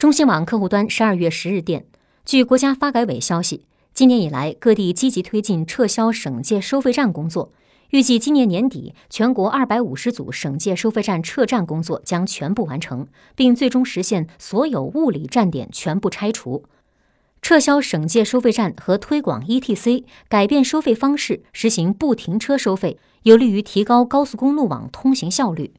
中新网客户端十二月十日电据国家发改委消息今年以来各地积极推进撤销省界收费站工作预计今年年底全国二百五十组省界收费站撤站工作将全部完成并最终实现所有物理站点全部拆除。撤销省界收费站和推广 etc 改变收费方式实行不停车收费有利于提高高速公路网通行效率。